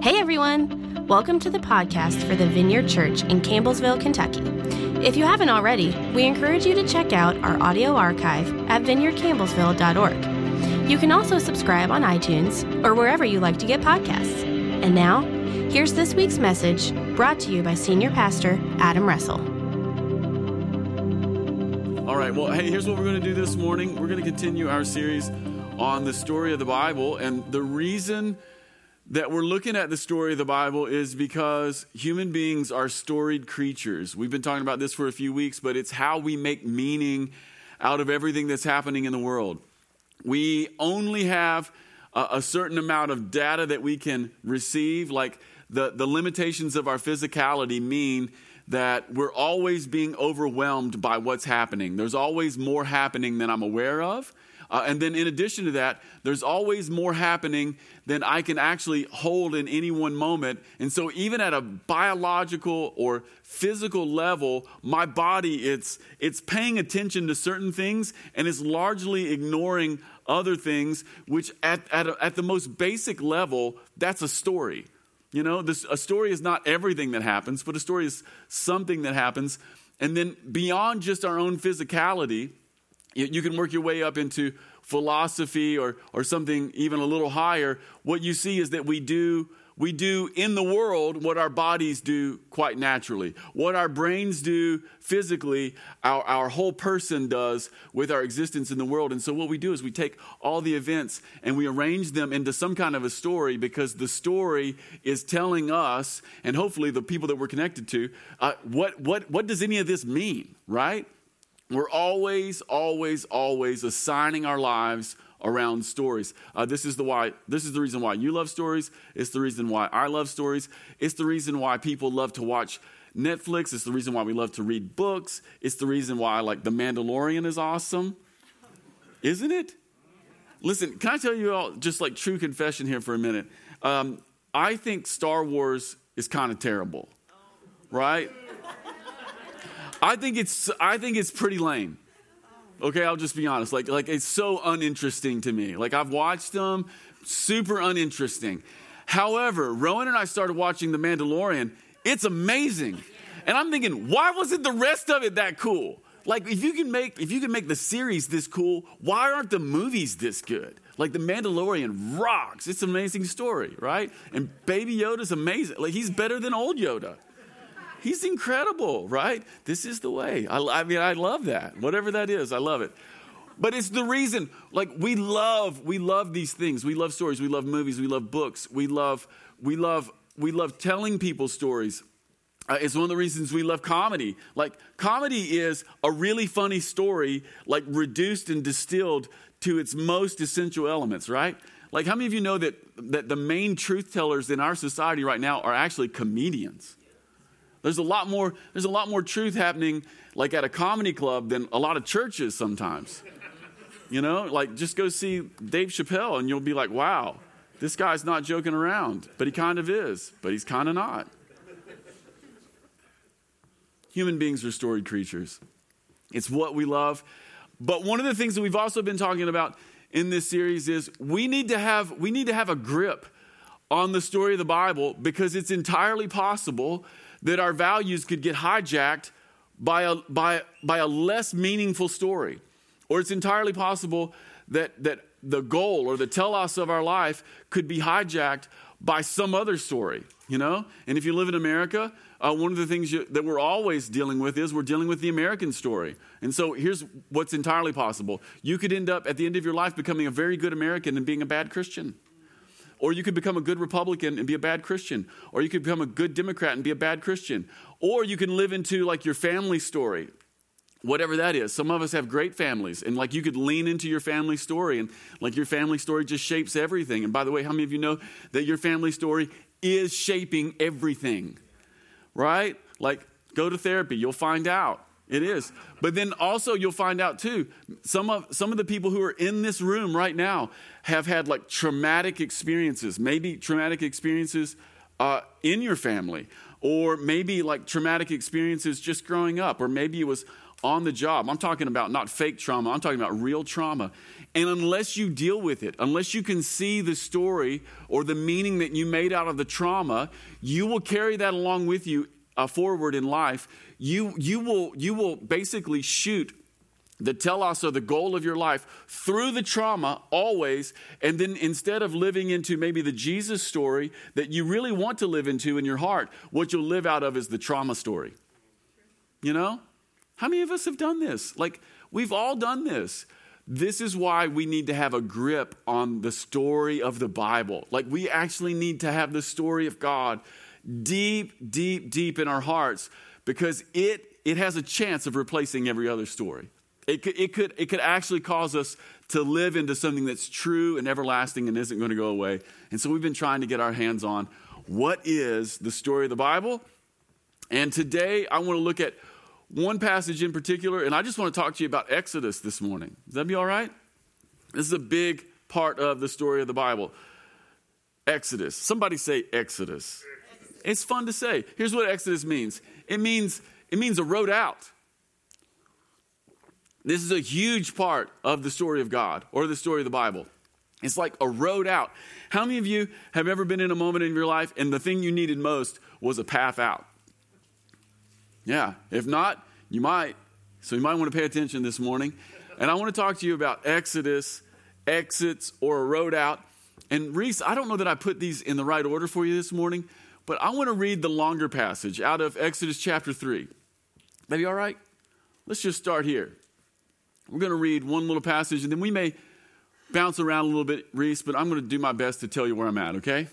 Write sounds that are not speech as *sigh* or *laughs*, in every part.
Hey everyone! Welcome to the podcast for the Vineyard Church in Campbellsville, Kentucky. If you haven't already, we encourage you to check out our audio archive at vineyardcampbellsville.org. You can also subscribe on iTunes or wherever you like to get podcasts. And now, here's this week's message brought to you by Senior Pastor Adam Russell. All right, well, hey, here's what we're going to do this morning. We're going to continue our series on the story of the Bible. And the reason that we're looking at the story of the Bible is because human beings are storied creatures. We've been talking about this for a few weeks, but it's how we make meaning out of everything that's happening in the world. We only have a, a certain amount of data that we can receive, like the, the limitations of our physicality mean that we're always being overwhelmed by what's happening. There's always more happening than I'm aware of. Uh, and then, in addition to that, there's always more happening than I can actually hold in any one moment. And so, even at a biological or physical level, my body it's it's paying attention to certain things and it's largely ignoring other things. Which, at at, a, at the most basic level, that's a story. You know, this, a story is not everything that happens, but a story is something that happens. And then beyond just our own physicality, you can work your way up into philosophy or, or something even a little higher. What you see is that we do, we do in the world what our bodies do quite naturally. What our brains do physically, our, our whole person does with our existence in the world. And so, what we do is we take all the events and we arrange them into some kind of a story because the story is telling us, and hopefully the people that we're connected to, uh, what, what, what does any of this mean, right? We're always, always, always assigning our lives around stories. Uh, this is the why. This is the reason why you love stories. It's the reason why I love stories. It's the reason why people love to watch Netflix. It's the reason why we love to read books. It's the reason why, like, The Mandalorian is awesome, isn't it? Listen, can I tell you all just like true confession here for a minute? Um, I think Star Wars is kind of terrible, right? I think it's I think it's pretty lame. Okay, I'll just be honest. Like like it's so uninteresting to me. Like I've watched them, super uninteresting. However, Rowan and I started watching The Mandalorian. It's amazing. And I'm thinking, why wasn't the rest of it that cool? Like if you can make if you can make the series this cool, why aren't the movies this good? Like The Mandalorian rocks. It's an amazing story, right? And Baby Yoda's amazing. Like he's better than old Yoda. He's incredible, right? This is the way. I, I mean, I love that. Whatever that is, I love it. But it's the reason, like we love, we love these things. We love stories. We love movies. We love books. We love, we love, we love telling people stories. Uh, it's one of the reasons we love comedy. Like comedy is a really funny story, like reduced and distilled to its most essential elements, right? Like how many of you know that that the main truth tellers in our society right now are actually comedians? There's a lot more, there's a lot more truth happening like at a comedy club than a lot of churches sometimes. You know, like just go see Dave Chappelle and you'll be like, wow, this guy's not joking around. But he kind of is, but he's kind of not. Human beings are storied creatures. It's what we love. But one of the things that we've also been talking about in this series is we need to have we need to have a grip on the story of the Bible because it's entirely possible that our values could get hijacked by a, by, by a less meaningful story. Or it's entirely possible that, that the goal or the telos of our life could be hijacked by some other story, you know? And if you live in America, uh, one of the things you, that we're always dealing with is we're dealing with the American story. And so here's what's entirely possible you could end up at the end of your life becoming a very good American and being a bad Christian. Or you could become a good Republican and be a bad Christian. Or you could become a good Democrat and be a bad Christian. Or you can live into like your family story, whatever that is. Some of us have great families, and like you could lean into your family story, and like your family story just shapes everything. And by the way, how many of you know that your family story is shaping everything? Right? Like, go to therapy, you'll find out. It is. But then also you'll find out too, some of some of the people who are in this room right now have had like traumatic experiences, maybe traumatic experiences uh, in your family, or maybe like traumatic experiences just growing up, or maybe it was on the job. I'm talking about not fake trauma, I'm talking about real trauma. And unless you deal with it, unless you can see the story or the meaning that you made out of the trauma, you will carry that along with you uh, forward in life. You, you, will, you will basically shoot the telos or the goal of your life through the trauma always and then instead of living into maybe the jesus story that you really want to live into in your heart what you'll live out of is the trauma story. You know? How many of us have done this? Like we've all done this. This is why we need to have a grip on the story of the bible. Like we actually need to have the story of god deep deep deep in our hearts because it it has a chance of replacing every other story it could, it, could, it could actually cause us to live into something that's true and everlasting and isn't going to go away. And so we've been trying to get our hands on what is the story of the Bible. And today I want to look at one passage in particular, and I just want to talk to you about Exodus this morning. Does that be all right? This is a big part of the story of the Bible. Exodus. Somebody say Exodus. It's fun to say. Here's what Exodus means. It means it means a road out. This is a huge part of the story of God or the story of the Bible. It's like a road out. How many of you have ever been in a moment in your life and the thing you needed most was a path out? Yeah. If not, you might. So you might want to pay attention this morning. And I want to talk to you about Exodus, exits, or a road out. And Reese, I don't know that I put these in the right order for you this morning, but I want to read the longer passage out of Exodus chapter 3. That all right? Let's just start here. We're going to read one little passage and then we may bounce around a little bit, Reese, but I'm going to do my best to tell you where I'm at, okay?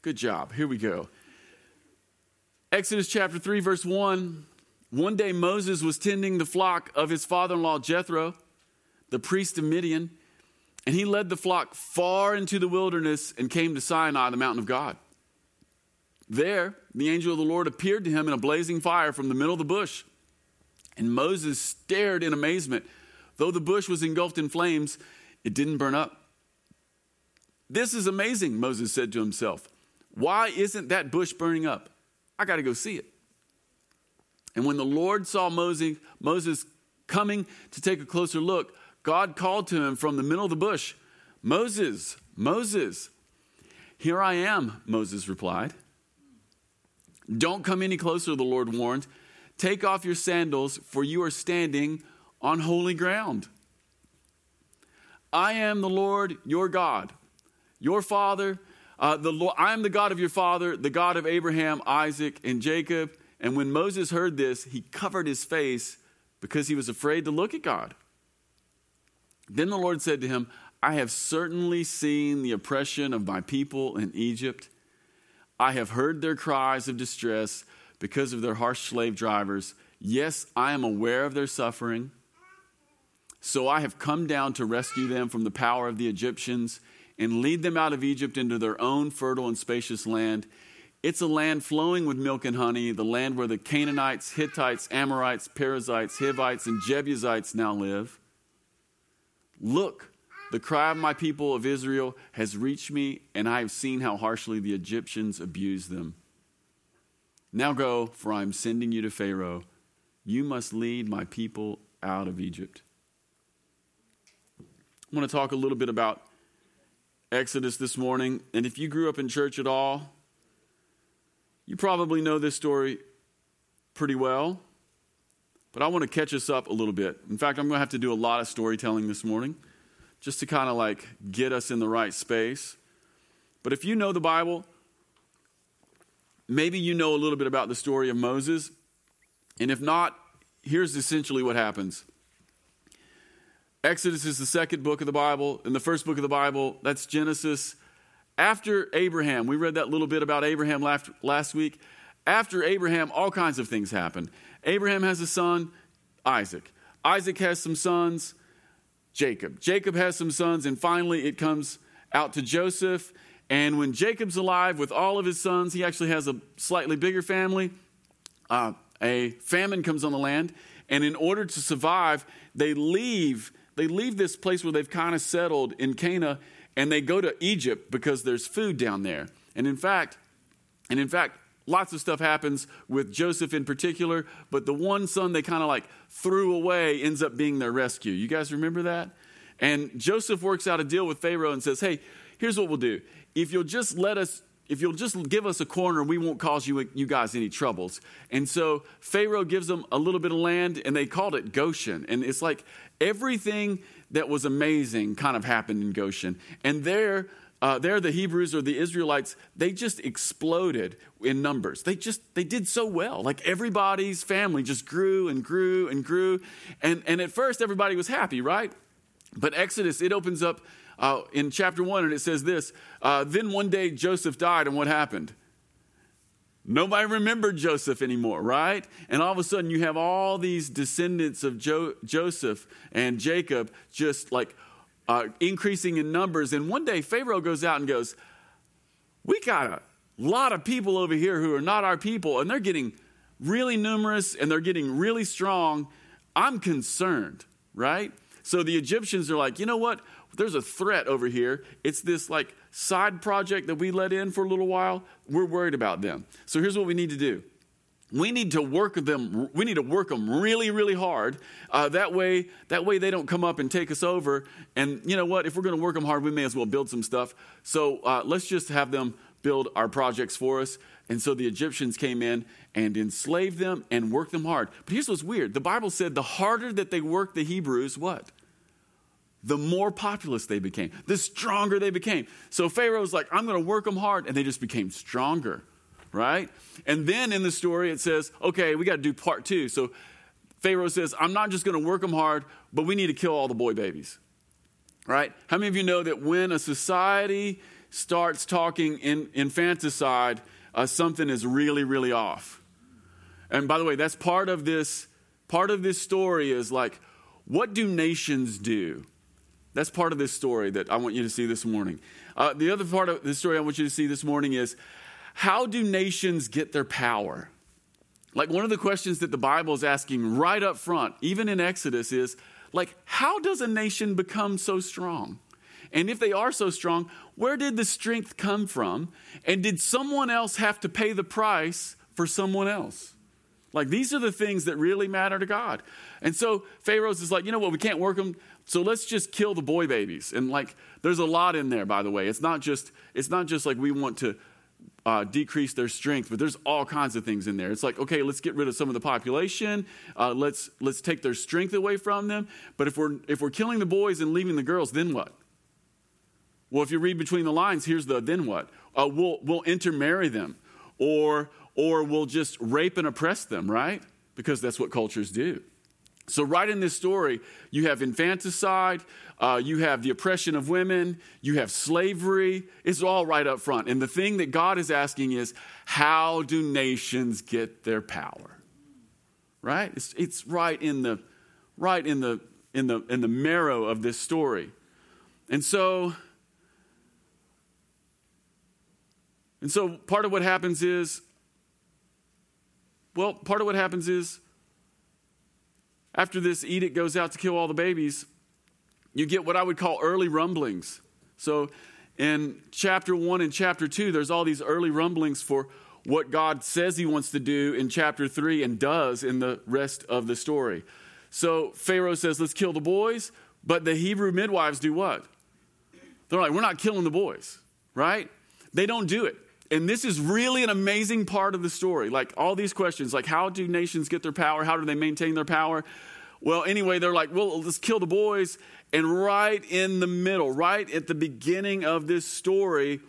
Good job. Here we go. Exodus chapter 3, verse 1. One day Moses was tending the flock of his father in law Jethro, the priest of Midian, and he led the flock far into the wilderness and came to Sinai, the mountain of God. There, the angel of the Lord appeared to him in a blazing fire from the middle of the bush. And Moses stared in amazement. Though the bush was engulfed in flames, it didn't burn up. This is amazing, Moses said to himself. Why isn't that bush burning up? I got to go see it. And when the Lord saw Moses, Moses coming to take a closer look, God called to him from the middle of the bush, Moses, Moses. Here I am, Moses replied. Don't come any closer, the Lord warned. Take off your sandals, for you are standing on holy ground. I am the Lord your God, your father. Uh, the Lord, I am the God of your father, the God of Abraham, Isaac, and Jacob. And when Moses heard this, he covered his face because he was afraid to look at God. Then the Lord said to him, I have certainly seen the oppression of my people in Egypt. I have heard their cries of distress because of their harsh slave drivers. Yes, I am aware of their suffering. So I have come down to rescue them from the power of the Egyptians and lead them out of Egypt into their own fertile and spacious land. It's a land flowing with milk and honey, the land where the Canaanites, Hittites, Amorites, Perizzites, Hivites, and Jebusites now live. Look, the cry of my people of Israel has reached me, and I have seen how harshly the Egyptians abuse them. Now go, for I am sending you to Pharaoh. You must lead my people out of Egypt. I want to talk a little bit about Exodus this morning. And if you grew up in church at all, you probably know this story pretty well. But I want to catch us up a little bit. In fact, I'm going to have to do a lot of storytelling this morning just to kind of like get us in the right space. But if you know the Bible, maybe you know a little bit about the story of Moses. And if not, here's essentially what happens Exodus is the second book of the Bible. In the first book of the Bible, that's Genesis. After Abraham, we read that little bit about Abraham last, last week. After Abraham, all kinds of things happen. Abraham has a son, Isaac. Isaac has some sons, Jacob. Jacob has some sons, and finally it comes out to Joseph. And when Jacob's alive with all of his sons, he actually has a slightly bigger family. Uh, a famine comes on the land, and in order to survive, they leave they leave this place where they've kind of settled in Canaan, and they go to Egypt because there's food down there. And in fact, and in fact, lots of stuff happens with Joseph in particular, but the one son they kind of like threw away ends up being their rescue. You guys remember that? And Joseph works out a deal with Pharaoh and says, Hey, here's what we'll do. If you'll just let us, if you'll just give us a corner, we won't cause you, you guys any troubles. And so Pharaoh gives them a little bit of land, and they called it Goshen. And it's like everything that was amazing kind of happened in Goshen. And there, uh, there the hebrews or the israelites they just exploded in numbers. They just they did so well. Like everybody's family just grew and grew and grew. And and at first everybody was happy right? But exodus it opens up uh, in chapter 1 and it says this uh, then one day joseph died and what happened? Nobody remembered Joseph anymore, right? And all of a sudden, you have all these descendants of jo- Joseph and Jacob just like uh, increasing in numbers. And one day, Pharaoh goes out and goes, We got a lot of people over here who are not our people, and they're getting really numerous and they're getting really strong. I'm concerned, right? So the Egyptians are like, You know what? There's a threat over here. It's this like side project that we let in for a little while. We're worried about them. So here's what we need to do we need to work them we need to work them really really hard uh, that way that way they don't come up and take us over. And you know what? If we're going to work them hard we may as well build some stuff. So uh, let's just have them build our projects for us. And so the egyptians came in and enslaved them and worked them hard. But here's what's weird. The bible said the harder that they worked the hebrews what? The more populous they became. The stronger they became. So pharaoh's like i'm going to work them hard and they just became stronger right? And then in the story, it says, okay, we got to do part two. So Pharaoh says, I'm not just going to work them hard, but we need to kill all the boy babies, right? How many of you know that when a society starts talking in infanticide, uh, something is really, really off? And by the way, that's part of this. Part of this story is like, what do nations do? That's part of this story that I want you to see this morning. Uh, the other part of the story I want you to see this morning is how do nations get their power? Like one of the questions that the Bible is asking right up front, even in Exodus, is like, how does a nation become so strong? And if they are so strong, where did the strength come from? And did someone else have to pay the price for someone else? Like these are the things that really matter to God. And so Pharaoh's is like, you know what, we can't work them, so let's just kill the boy babies. And like there's a lot in there, by the way. It's not just it's not just like we want to uh, decrease their strength, but there's all kinds of things in there. It's like, okay, let's get rid of some of the population. Uh, let's let's take their strength away from them. But if we're if we're killing the boys and leaving the girls, then what? Well, if you read between the lines, here's the then what? Uh, we'll we'll intermarry them, or or we'll just rape and oppress them, right? Because that's what cultures do. So, right in this story, you have infanticide, uh, you have the oppression of women, you have slavery. It's all right up front. And the thing that God is asking is, how do nations get their power? Right? It's, it's right in the right in the in the in the marrow of this story. And so and so part of what happens is well, part of what happens is after this edict goes out to kill all the babies, you get what I would call early rumblings. So in chapter 1 and chapter 2, there's all these early rumblings for what God says he wants to do in chapter 3 and does in the rest of the story. So Pharaoh says, let's kill the boys, but the Hebrew midwives do what? They're like, we're not killing the boys, right? They don't do it. And this is really an amazing part of the story. Like all these questions, like how do nations get their power? How do they maintain their power? Well, anyway, they're like, well, let's kill the boys. And right in the middle, right at the beginning of this story,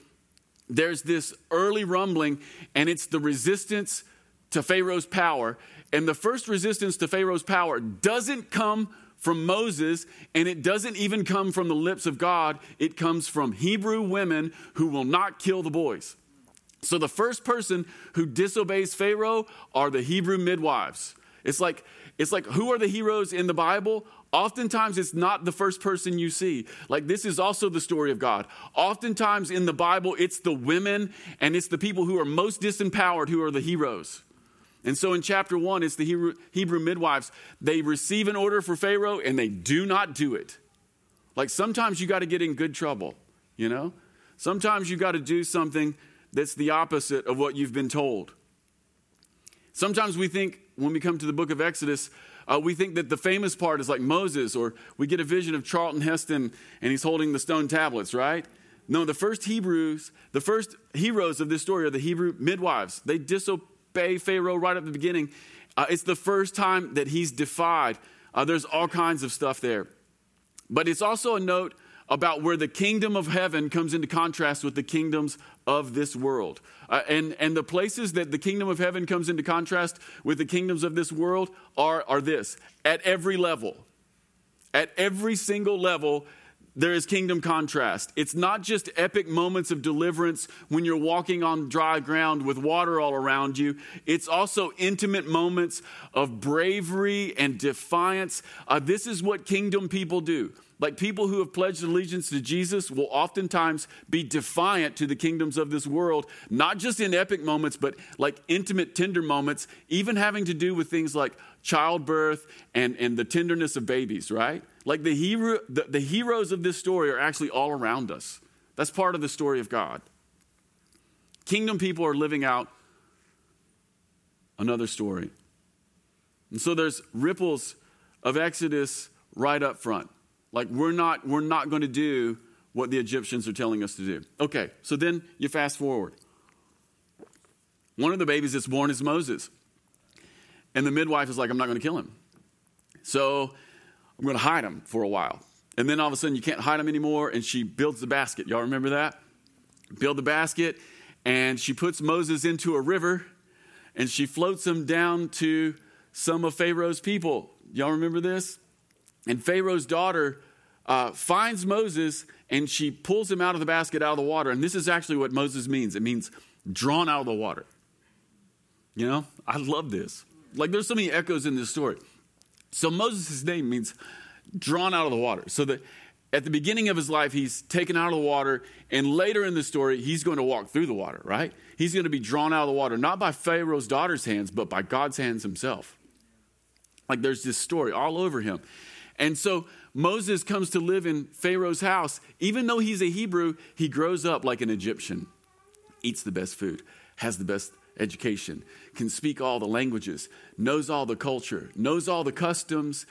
there's this early rumbling, and it's the resistance to Pharaoh's power. And the first resistance to Pharaoh's power doesn't come from Moses, and it doesn't even come from the lips of God. It comes from Hebrew women who will not kill the boys. So the first person who disobeys Pharaoh are the Hebrew midwives. It's like it's like who are the heroes in the Bible? Oftentimes it's not the first person you see. Like this is also the story of God. Oftentimes in the Bible it's the women and it's the people who are most disempowered who are the heroes. And so in chapter 1 it's the Hebrew midwives. They receive an order for Pharaoh and they do not do it. Like sometimes you got to get in good trouble, you know? Sometimes you got to do something that's the opposite of what you've been told. Sometimes we think, when we come to the book of Exodus, uh, we think that the famous part is like Moses, or we get a vision of Charlton Heston and he's holding the stone tablets, right? No, the first Hebrews, the first heroes of this story are the Hebrew midwives. They disobey Pharaoh right at the beginning. Uh, it's the first time that he's defied. Uh, there's all kinds of stuff there. But it's also a note about where the kingdom of heaven comes into contrast with the kingdoms of this world. Uh, and, and the places that the kingdom of heaven comes into contrast with the kingdoms of this world are, are this at every level. At every single level, there is kingdom contrast. It's not just epic moments of deliverance when you're walking on dry ground with water all around you. It's also intimate moments of bravery and defiance. Uh, this is what kingdom people do. Like people who have pledged allegiance to Jesus will oftentimes be defiant to the kingdoms of this world, not just in epic moments, but like intimate, tender moments, even having to do with things like childbirth and, and the tenderness of babies, right? Like the, hero, the, the heroes of this story are actually all around us. That's part of the story of God. Kingdom people are living out another story. And so there's ripples of Exodus right up front. Like we're not we're not going to do what the Egyptians are telling us to do. Okay, so then you fast forward. One of the babies that's born is Moses. And the midwife is like, I'm not going to kill him. So I'm going to hide him for a while. And then all of a sudden, you can't hide him anymore. And she builds the basket. Y'all remember that? Build the basket. And she puts Moses into a river and she floats him down to some of Pharaoh's people. Y'all remember this? And Pharaoh's daughter uh, finds Moses and she pulls him out of the basket out of the water. And this is actually what Moses means it means drawn out of the water. You know, I love this. Like, there's so many echoes in this story. So Moses' name means drawn out of the water. So that at the beginning of his life, he's taken out of the water, and later in the story, he's going to walk through the water, right? He's going to be drawn out of the water, not by Pharaoh's daughter's hands, but by God's hands himself. Like there's this story all over him. And so Moses comes to live in Pharaoh's house. Even though he's a Hebrew, he grows up like an Egyptian, eats the best food, has the best education, can speak all the languages, knows all the culture, knows all the customs,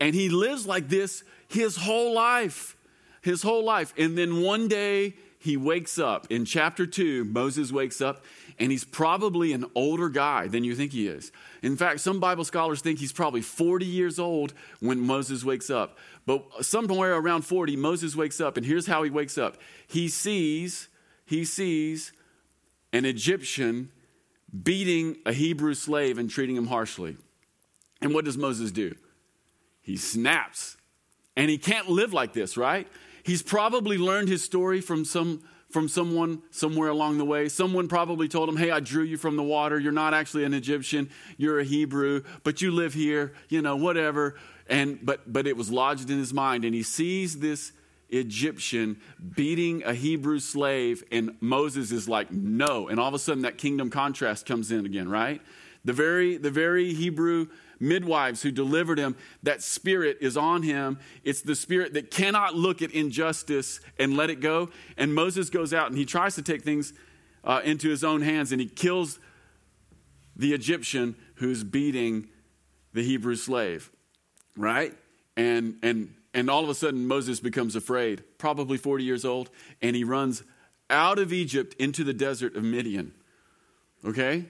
and he lives like this his whole life. His whole life. And then one day he wakes up. In chapter 2, Moses wakes up and he's probably an older guy than you think he is. In fact, some Bible scholars think he's probably 40 years old when Moses wakes up. But somewhere around 40, Moses wakes up, and here's how he wakes up. He sees, he sees an Egyptian beating a Hebrew slave and treating him harshly. And what does Moses do? He snaps. And he can't live like this, right? He's probably learned his story from some from someone somewhere along the way. Someone probably told him, Hey, I drew you from the water. You're not actually an Egyptian. You're a Hebrew, but you live here, you know, whatever. And but but it was lodged in his mind, and he sees this Egyptian beating a Hebrew slave, and Moses is like, no. And all of a sudden, that kingdom contrast comes in again, right? The very, the very Hebrew midwives who delivered him, that spirit is on him. It's the spirit that cannot look at injustice and let it go. And Moses goes out and he tries to take things uh, into his own hands and he kills the Egyptian who's beating the Hebrew slave, right? And, and and all of a sudden, Moses becomes afraid, probably 40 years old, and he runs out of Egypt into the desert of Midian. Okay?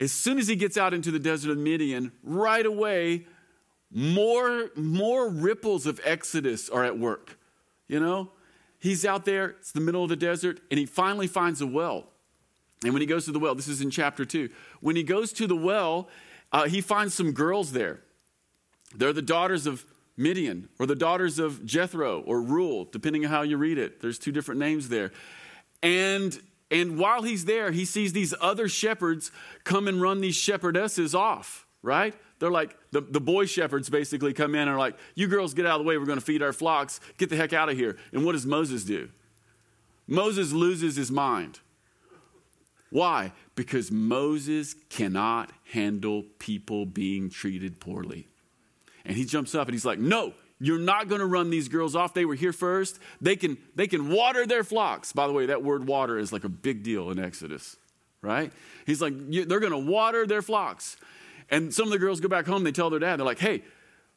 As soon as he gets out into the desert of Midian, right away, more, more ripples of Exodus are at work. You know? He's out there, it's the middle of the desert, and he finally finds a well. And when he goes to the well, this is in chapter 2. When he goes to the well, uh, he finds some girls there. They're the daughters of Midian, or the daughters of Jethro, or Reuel, depending on how you read it. There's two different names there. And and while he's there, he sees these other shepherds come and run these shepherdesses off, right? They're like, the, the boy shepherds basically come in and are like, You girls get out of the way, we're going to feed our flocks, get the heck out of here. And what does Moses do? Moses loses his mind. Why? Because Moses cannot handle people being treated poorly. And he jumps up and he's like, No, you're not going to run these girls off. They were here first. They can, they can water their flocks. By the way, that word water is like a big deal in Exodus. right? He's like, they're going to water their flocks. And some of the girls go back home, they tell their dad, they're like, hey,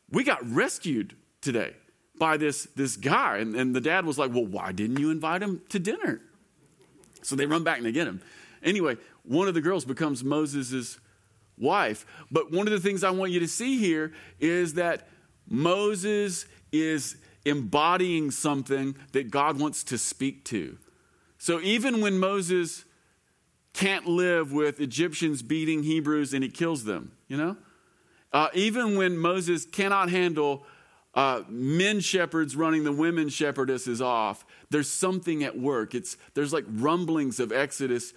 we got rescued today by this, this guy. And, and the dad was like, well, why didn't you invite him to dinner? So they run back and they get him. Anyway, one of the girls becomes Moses' wife. But one of the things I want you to see here is that Moses is embodying something that God wants to speak to. So even when Moses can't live with Egyptians beating Hebrews and he kills them, you know? Uh, even when Moses cannot handle uh, men shepherds running the women shepherdesses off, there's something at work. It's, there's like rumblings of Exodus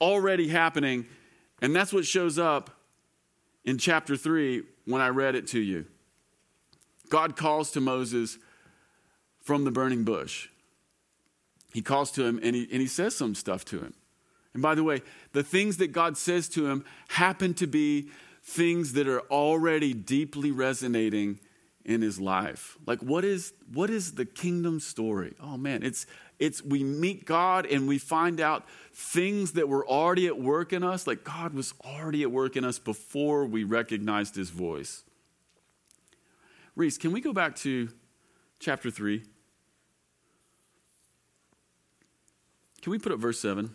already happening, and that's what shows up in chapter 3 when I read it to you. God calls to Moses from the burning bush. He calls to him and he, and he says some stuff to him. And by the way, the things that God says to him happen to be things that are already deeply resonating in his life. Like what is what is the kingdom story? Oh man, it's it's we meet God and we find out things that were already at work in us, like God was already at work in us before we recognized his voice. Reese, can we go back to chapter 3? Can we put up verse 7?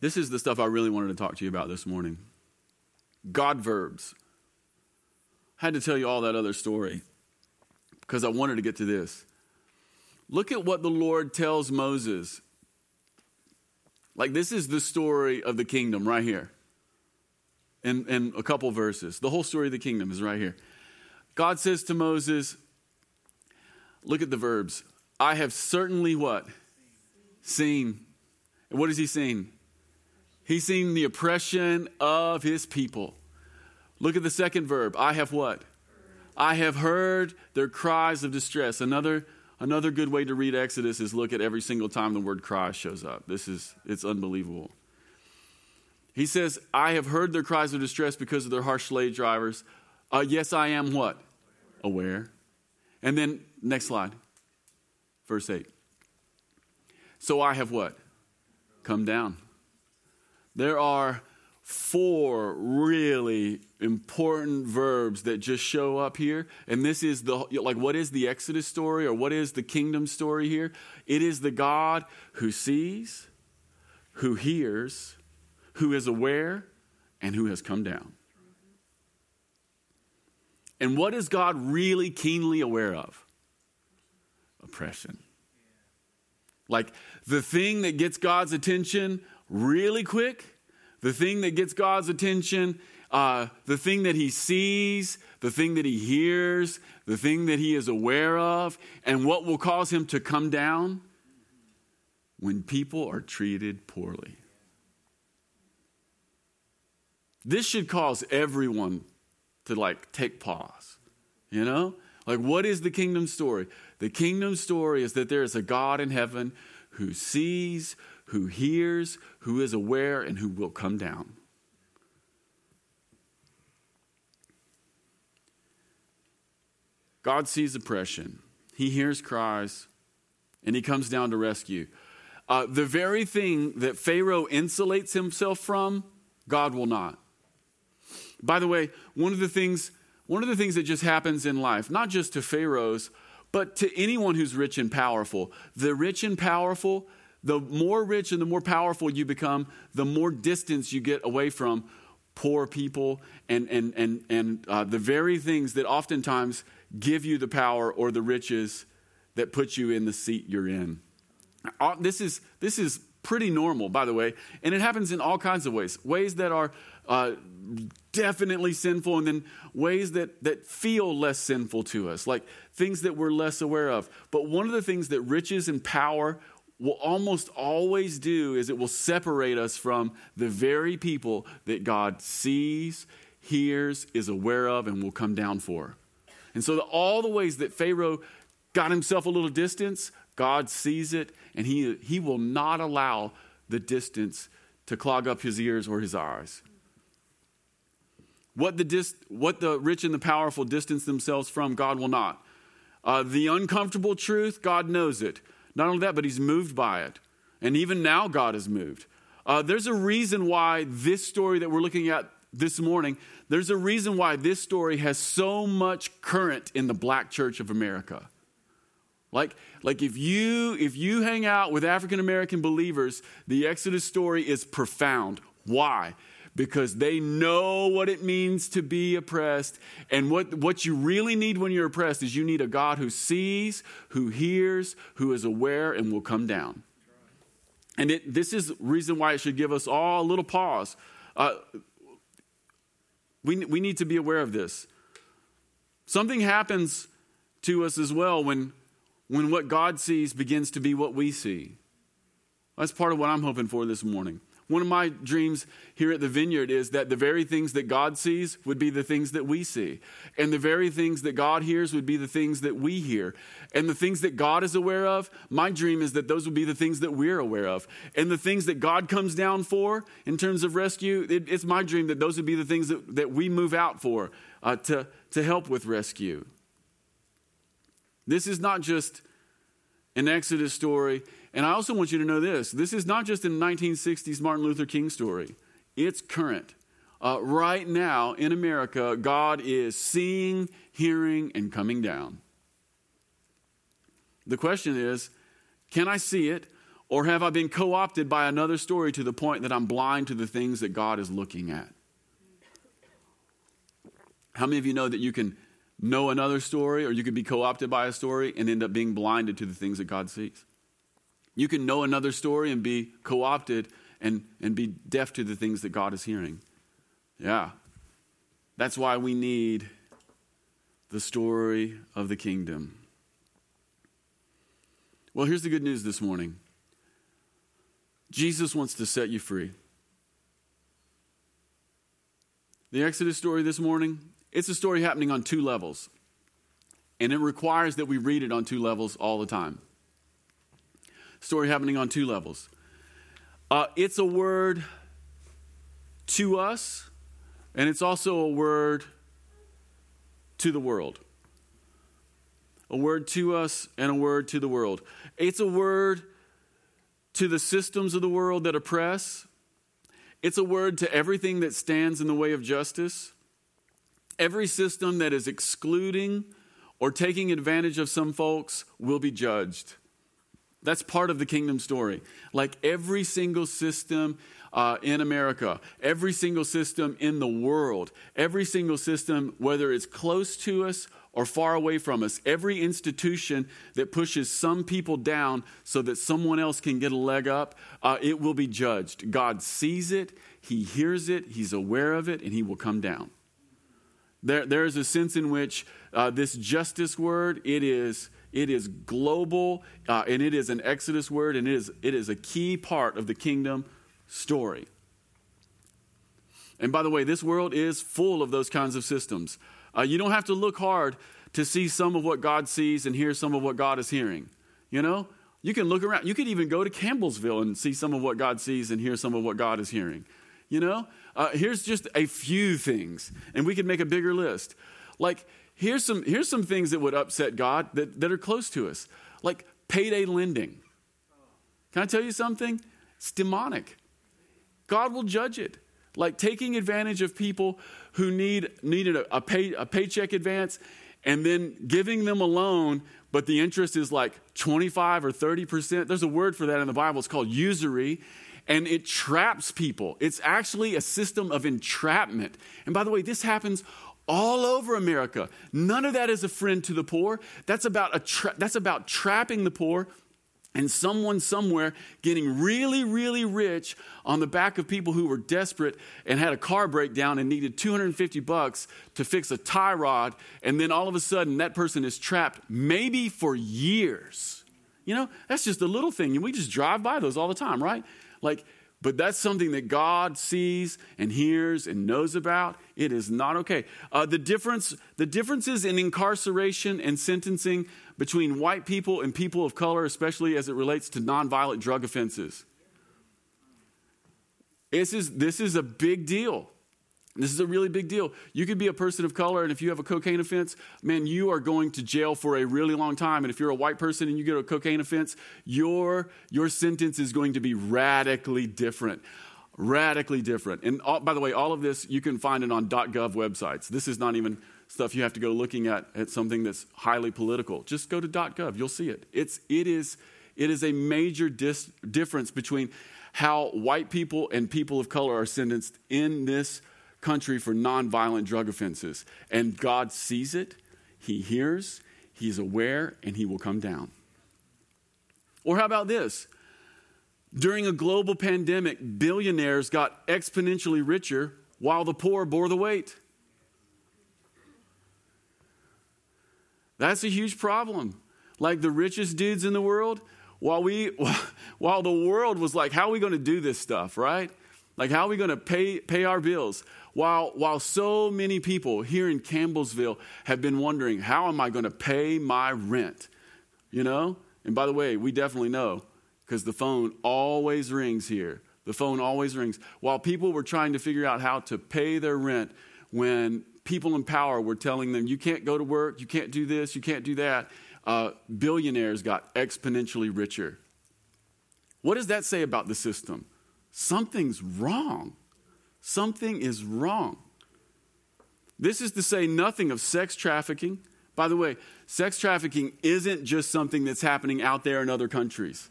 This is the stuff I really wanted to talk to you about this morning. God verbs. I had to tell you all that other story because I wanted to get to this. Look at what the Lord tells Moses. Like, this is the story of the kingdom right here. In, in a couple verses. The whole story of the kingdom is right here. God says to Moses, Look at the verbs. I have certainly what? Seen. And what has he seen? He's seen the oppression of his people. Look at the second verb. I have what? I have heard their cries of distress. Another, another good way to read Exodus is look at every single time the word cry shows up. This is, it's unbelievable. He says, I have heard their cries of distress because of their harsh slave drivers. Uh, yes, I am what? Aware. And then, next slide, verse 8. So I have what? Come down. There are four really important verbs that just show up here. And this is the, like, what is the Exodus story or what is the kingdom story here? It is the God who sees, who hears, who is aware, and who has come down. And what is God really keenly aware of? Oppression. Like the thing that gets God's attention really quick, the thing that gets God's attention, uh, the thing that he sees, the thing that he hears, the thing that he is aware of, and what will cause him to come down when people are treated poorly. This should cause everyone to like take pause. You know? Like, what is the kingdom story? The kingdom story is that there is a God in heaven who sees, who hears, who is aware, and who will come down. God sees oppression, He hears cries, and He comes down to rescue. Uh, the very thing that Pharaoh insulates himself from, God will not. By the way, one of the things one of the things that just happens in life, not just to pharaohs, but to anyone who's rich and powerful. The rich and powerful, the more rich and the more powerful you become, the more distance you get away from poor people and, and, and, and uh, the very things that oftentimes give you the power or the riches that put you in the seat you're in. Uh, this is, this is pretty normal, by the way, and it happens in all kinds of ways. Ways that are uh, definitely sinful, and then ways that, that feel less sinful to us, like things that we're less aware of. But one of the things that riches and power will almost always do is it will separate us from the very people that God sees, hears, is aware of, and will come down for. And so, the, all the ways that Pharaoh got himself a little distance, God sees it, and he, he will not allow the distance to clog up his ears or his eyes. What the, dis, what the rich and the powerful distance themselves from, God will not. Uh, the uncomfortable truth, God knows it. Not only that, but he's moved by it. And even now, God is moved. Uh, there's a reason why this story that we're looking at this morning, there's a reason why this story has so much current in the black church of America. Like, like if you if you hang out with African American believers, the Exodus story is profound. Why? Because they know what it means to be oppressed. And what, what you really need when you're oppressed is you need a God who sees, who hears, who is aware, and will come down. And it, this is reason why it should give us all a little pause. Uh, we, we need to be aware of this. Something happens to us as well when, when what God sees begins to be what we see. That's part of what I'm hoping for this morning. One of my dreams here at the vineyard is that the very things that God sees would be the things that we see. And the very things that God hears would be the things that we hear. And the things that God is aware of, my dream is that those would be the things that we're aware of. And the things that God comes down for in terms of rescue, it, it's my dream that those would be the things that, that we move out for uh, to, to help with rescue. This is not just an Exodus story and I also want you to know this this is not just a 1960s Martin Luther King story, it's current. Uh, right now in America, God is seeing, hearing, and coming down. The question is can I see it, or have I been co opted by another story to the point that I'm blind to the things that God is looking at? How many of you know that you can know another story, or you can be co opted by a story and end up being blinded to the things that God sees? You can know another story and be co opted and, and be deaf to the things that God is hearing. Yeah. That's why we need the story of the kingdom. Well, here's the good news this morning Jesus wants to set you free. The Exodus story this morning, it's a story happening on two levels. And it requires that we read it on two levels all the time story happening on two levels. Uh, it's a word to us, and it's also a word to the world. A word to us and a word to the world. It's a word to the systems of the world that oppress. It's a word to everything that stands in the way of justice. Every system that is excluding or taking advantage of some folks will be judged. That's part of the kingdom story. Like every single system uh, in America, every single system in the world, every single system, whether it's close to us or far away from us, every institution that pushes some people down so that someone else can get a leg up, uh, it will be judged. God sees it, He hears it, He's aware of it, and He will come down. There, there is a sense in which uh, this justice word, it is it is global, uh, and it is an Exodus word, and it is, it is a key part of the kingdom story. And by the way, this world is full of those kinds of systems. Uh, you don't have to look hard to see some of what God sees and hear some of what God is hearing. You know, you can look around. You could even go to Campbellsville and see some of what God sees and hear some of what God is hearing. You know, uh, here's just a few things, and we could make a bigger list. Like, here's some, here's some things that would upset God that, that are close to us, like payday lending. Can I tell you something? It's demonic. God will judge it. Like taking advantage of people who need needed a, a, pay, a paycheck advance and then giving them a loan, but the interest is like 25 or 30%. There's a word for that in the Bible. It's called usury. And it traps people. It's actually a system of entrapment. And by the way, this happens all over America. None of that is a friend to the poor. That's about, a tra- that's about trapping the poor and someone somewhere getting really, really rich on the back of people who were desperate and had a car breakdown and needed 250 bucks to fix a tie rod. And then all of a sudden, that person is trapped maybe for years. You know, that's just a little thing. And we just drive by those all the time, right? Like, but that's something that God sees and hears and knows about. It is not okay. Uh, the difference, the differences in incarceration and sentencing between white people and people of color, especially as it relates to nonviolent drug offenses. This is, this is a big deal. This is a really big deal. You could be a person of color, and if you have a cocaine offense, man, you are going to jail for a really long time. And if you're a white person and you get a cocaine offense, your, your sentence is going to be radically different. Radically different. And all, by the way, all of this, you can find it on .gov websites. This is not even stuff you have to go looking at at something that's highly political. Just go to .gov. You'll see it. It's, it, is, it is a major dis- difference between how white people and people of color are sentenced in this country for nonviolent drug offenses. And God sees it, He hears, He's aware, and He will come down. Or how about this? During a global pandemic, billionaires got exponentially richer while the poor bore the weight. That's a huge problem. Like the richest dudes in the world, while we *laughs* while the world was like, how are we going to do this stuff, right? Like how are we going to pay pay our bills? While, while so many people here in Campbellsville have been wondering, how am I going to pay my rent? You know? And by the way, we definitely know because the phone always rings here. The phone always rings. While people were trying to figure out how to pay their rent when people in power were telling them, you can't go to work, you can't do this, you can't do that, uh, billionaires got exponentially richer. What does that say about the system? Something's wrong. Something is wrong. This is to say nothing of sex trafficking. By the way, sex trafficking isn't just something that's happening out there in other countries.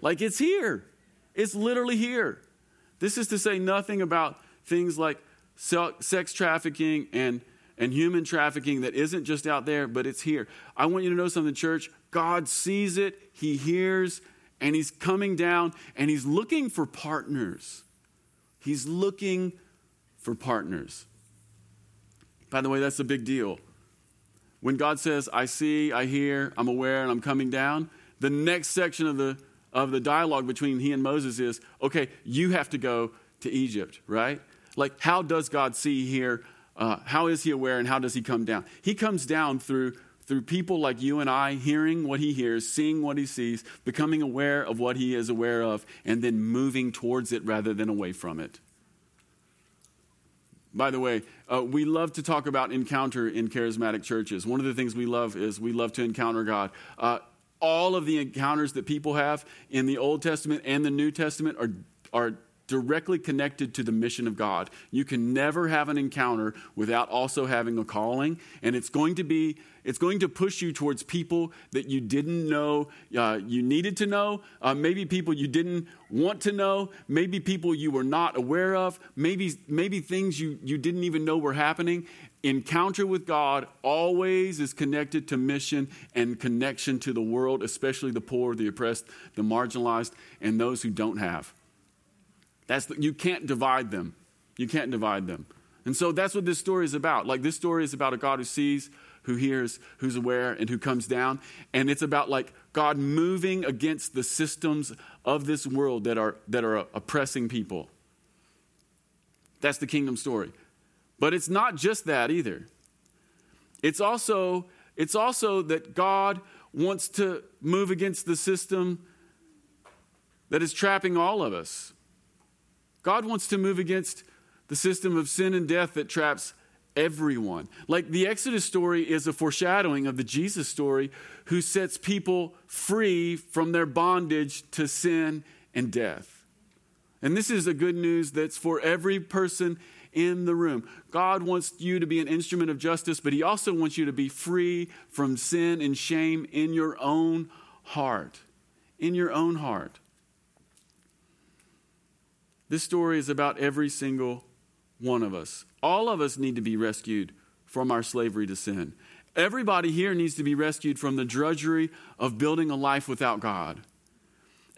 Like it's here, it's literally here. This is to say nothing about things like sex trafficking and, and human trafficking that isn't just out there, but it's here. I want you to know something, church. God sees it, He hears, and He's coming down, and He's looking for partners. He's looking for partners. By the way, that's a big deal. When God says, I see, I hear, I'm aware, and I'm coming down, the next section of the, of the dialogue between he and Moses is, okay, you have to go to Egypt, right? Like, how does God see, here? Uh, how is he aware, and how does he come down? He comes down through through people like you and I hearing what he hears, seeing what he sees, becoming aware of what he is aware of, and then moving towards it rather than away from it. By the way, uh, we love to talk about encounter in charismatic churches. One of the things we love is we love to encounter God. Uh, all of the encounters that people have in the Old Testament and the New Testament are, are directly connected to the mission of God. You can never have an encounter without also having a calling, and it's going to be it's going to push you towards people that you didn't know uh, you needed to know, uh, maybe people you didn't want to know, maybe people you were not aware of, maybe maybe things you you didn't even know were happening. Encounter with God always is connected to mission and connection to the world, especially the poor, the oppressed, the marginalized, and those who don't have. That's the, you can't divide them. You can't divide them. And so that's what this story is about. Like this story is about a God who sees, who hears, who's aware, and who comes down. And it's about like God moving against the systems of this world that are that are oppressing people. That's the kingdom story. But it's not just that either. It's also it's also that God wants to move against the system that is trapping all of us. God wants to move against the system of sin and death that traps everyone. Like the Exodus story is a foreshadowing of the Jesus story who sets people free from their bondage to sin and death. And this is a good news that's for every person in the room. God wants you to be an instrument of justice, but He also wants you to be free from sin and shame in your own heart. In your own heart. This story is about every single one of us. All of us need to be rescued from our slavery to sin. Everybody here needs to be rescued from the drudgery of building a life without God.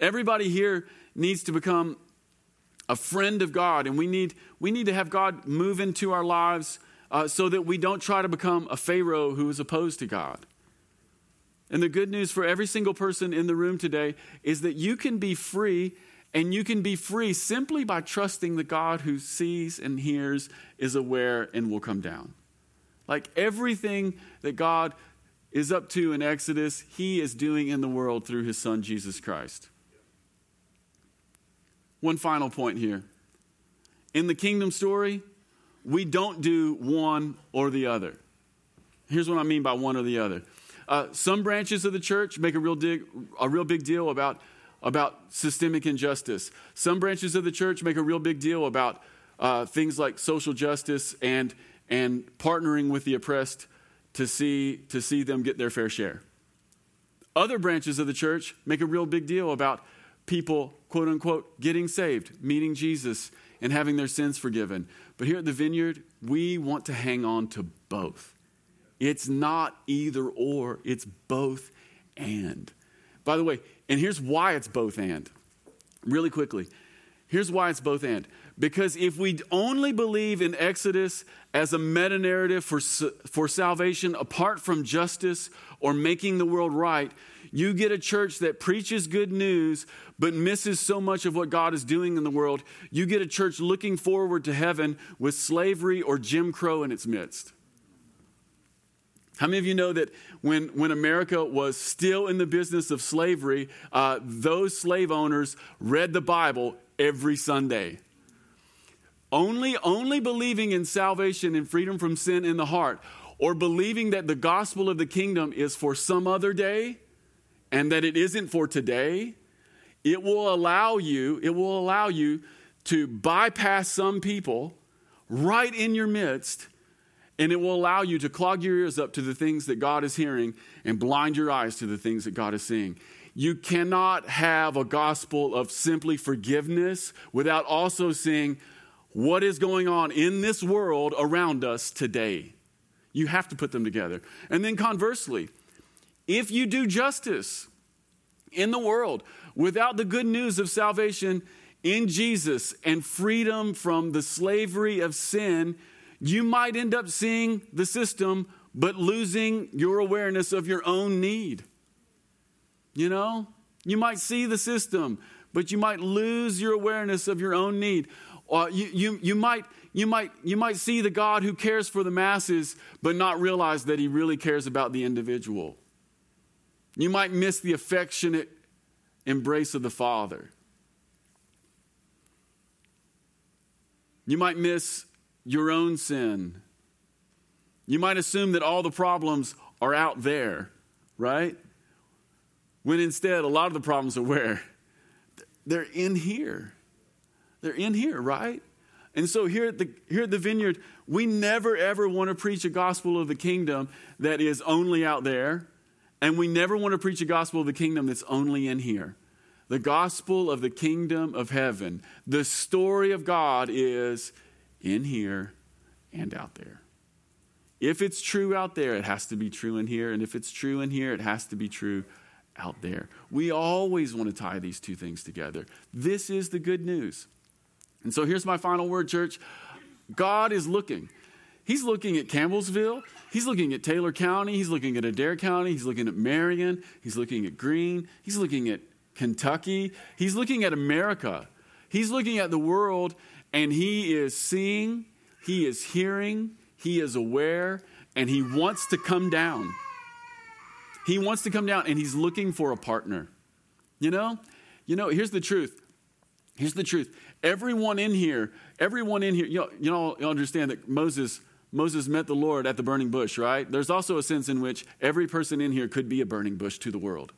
Everybody here needs to become a friend of God, and we need, we need to have God move into our lives uh, so that we don't try to become a Pharaoh who is opposed to God. And the good news for every single person in the room today is that you can be free and you can be free simply by trusting the God who sees and hears, is aware, and will come down. Like everything that God is up to in Exodus, He is doing in the world through His Son, Jesus Christ. One final point here. In the kingdom story, we don't do one or the other. Here's what I mean by one or the other. Uh, some branches of the church make a real, dig, a real big deal about, about systemic injustice. Some branches of the church make a real big deal about uh, things like social justice and, and partnering with the oppressed to see, to see them get their fair share. Other branches of the church make a real big deal about people, quote unquote, getting saved, meeting Jesus, and having their sins forgiven. But here at the Vineyard, we want to hang on to both. It's not either or, it's both and. By the way, and here's why it's both and. Really quickly. Here's why it's both and. Because if we only believe in Exodus as a meta narrative for, for salvation apart from justice or making the world right, you get a church that preaches good news but misses so much of what God is doing in the world. You get a church looking forward to heaven with slavery or Jim Crow in its midst. How many of you know that when, when America was still in the business of slavery, uh, those slave owners read the Bible every Sunday? Only, only believing in salvation and freedom from sin in the heart, or believing that the gospel of the kingdom is for some other day and that it isn't for today, it will allow you, it will allow you to bypass some people right in your midst, and it will allow you to clog your ears up to the things that God is hearing and blind your eyes to the things that God is seeing. You cannot have a gospel of simply forgiveness without also seeing what is going on in this world around us today. You have to put them together. And then conversely, if you do justice in the world without the good news of salvation in Jesus and freedom from the slavery of sin, you might end up seeing the system but losing your awareness of your own need. You know, you might see the system, but you might lose your awareness of your own need. Uh, you, you, you, might, you, might, you might see the God who cares for the masses, but not realize that he really cares about the individual. You might miss the affectionate embrace of the Father. You might miss your own sin. You might assume that all the problems are out there, right? When instead, a lot of the problems are where? They're in here. They're in here, right? And so here at the here at the vineyard, we never ever want to preach a gospel of the kingdom that is only out there, and we never want to preach a gospel of the kingdom that's only in here. The gospel of the kingdom of heaven, the story of God is in here and out there. If it's true out there, it has to be true in here, and if it's true in here, it has to be true out there. We always want to tie these two things together. This is the good news. And so here's my final word, church God is looking. He's looking at Campbellsville. He's looking at Taylor County. He's looking at Adair County. He's looking at Marion. He's looking at Green. He's looking at Kentucky. He's looking at America. He's looking at the world, and he is seeing, he is hearing, he is aware, and he wants to come down. He wants to come down, and he's looking for a partner. You know? You know, here's the truth. Here's the truth. Everyone in here, everyone in here, you know, you know, you understand that Moses, Moses met the Lord at the burning bush, right? There's also a sense in which every person in here could be a burning bush to the world.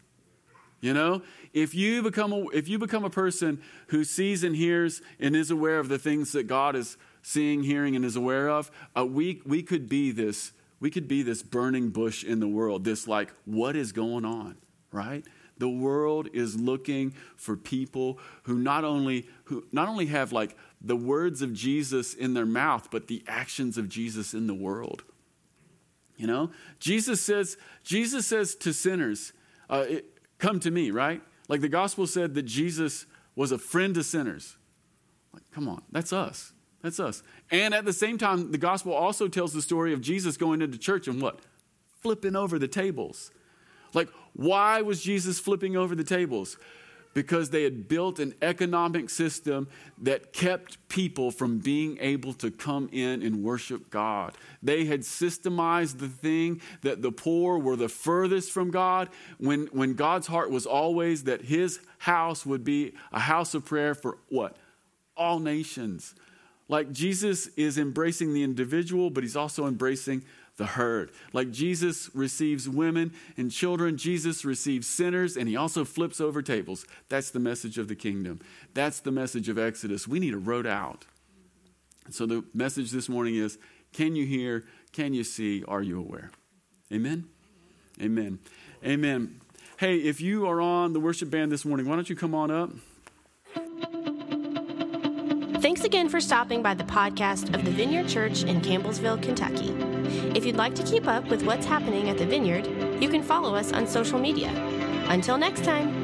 You know, if you become a, if you become a person who sees and hears and is aware of the things that God is seeing, hearing, and is aware of, uh, we we could be this we could be this burning bush in the world. This like what is going on, right? The world is looking for people who not only who not only have like the words of Jesus in their mouth, but the actions of Jesus in the world. You know, Jesus says Jesus says to sinners, uh, it, "Come to me." Right? Like the gospel said that Jesus was a friend to sinners. Like, come on, that's us. That's us. And at the same time, the gospel also tells the story of Jesus going into church and what? Flipping over the tables. Like, why was Jesus flipping over the tables? Because they had built an economic system that kept people from being able to come in and worship God. They had systemized the thing that the poor were the furthest from God, when, when God's heart was always that his house would be a house of prayer for what? All nations. Like Jesus is embracing the individual, but he's also embracing the herd. Like Jesus receives women and children, Jesus receives sinners, and he also flips over tables. That's the message of the kingdom. That's the message of Exodus. We need a road out. So the message this morning is can you hear? Can you see? Are you aware? Amen? Amen. Amen. Hey, if you are on the worship band this morning, why don't you come on up? Thanks again for stopping by the podcast of the Vineyard Church in Campbellsville, Kentucky. If you'd like to keep up with what's happening at the Vineyard, you can follow us on social media. Until next time.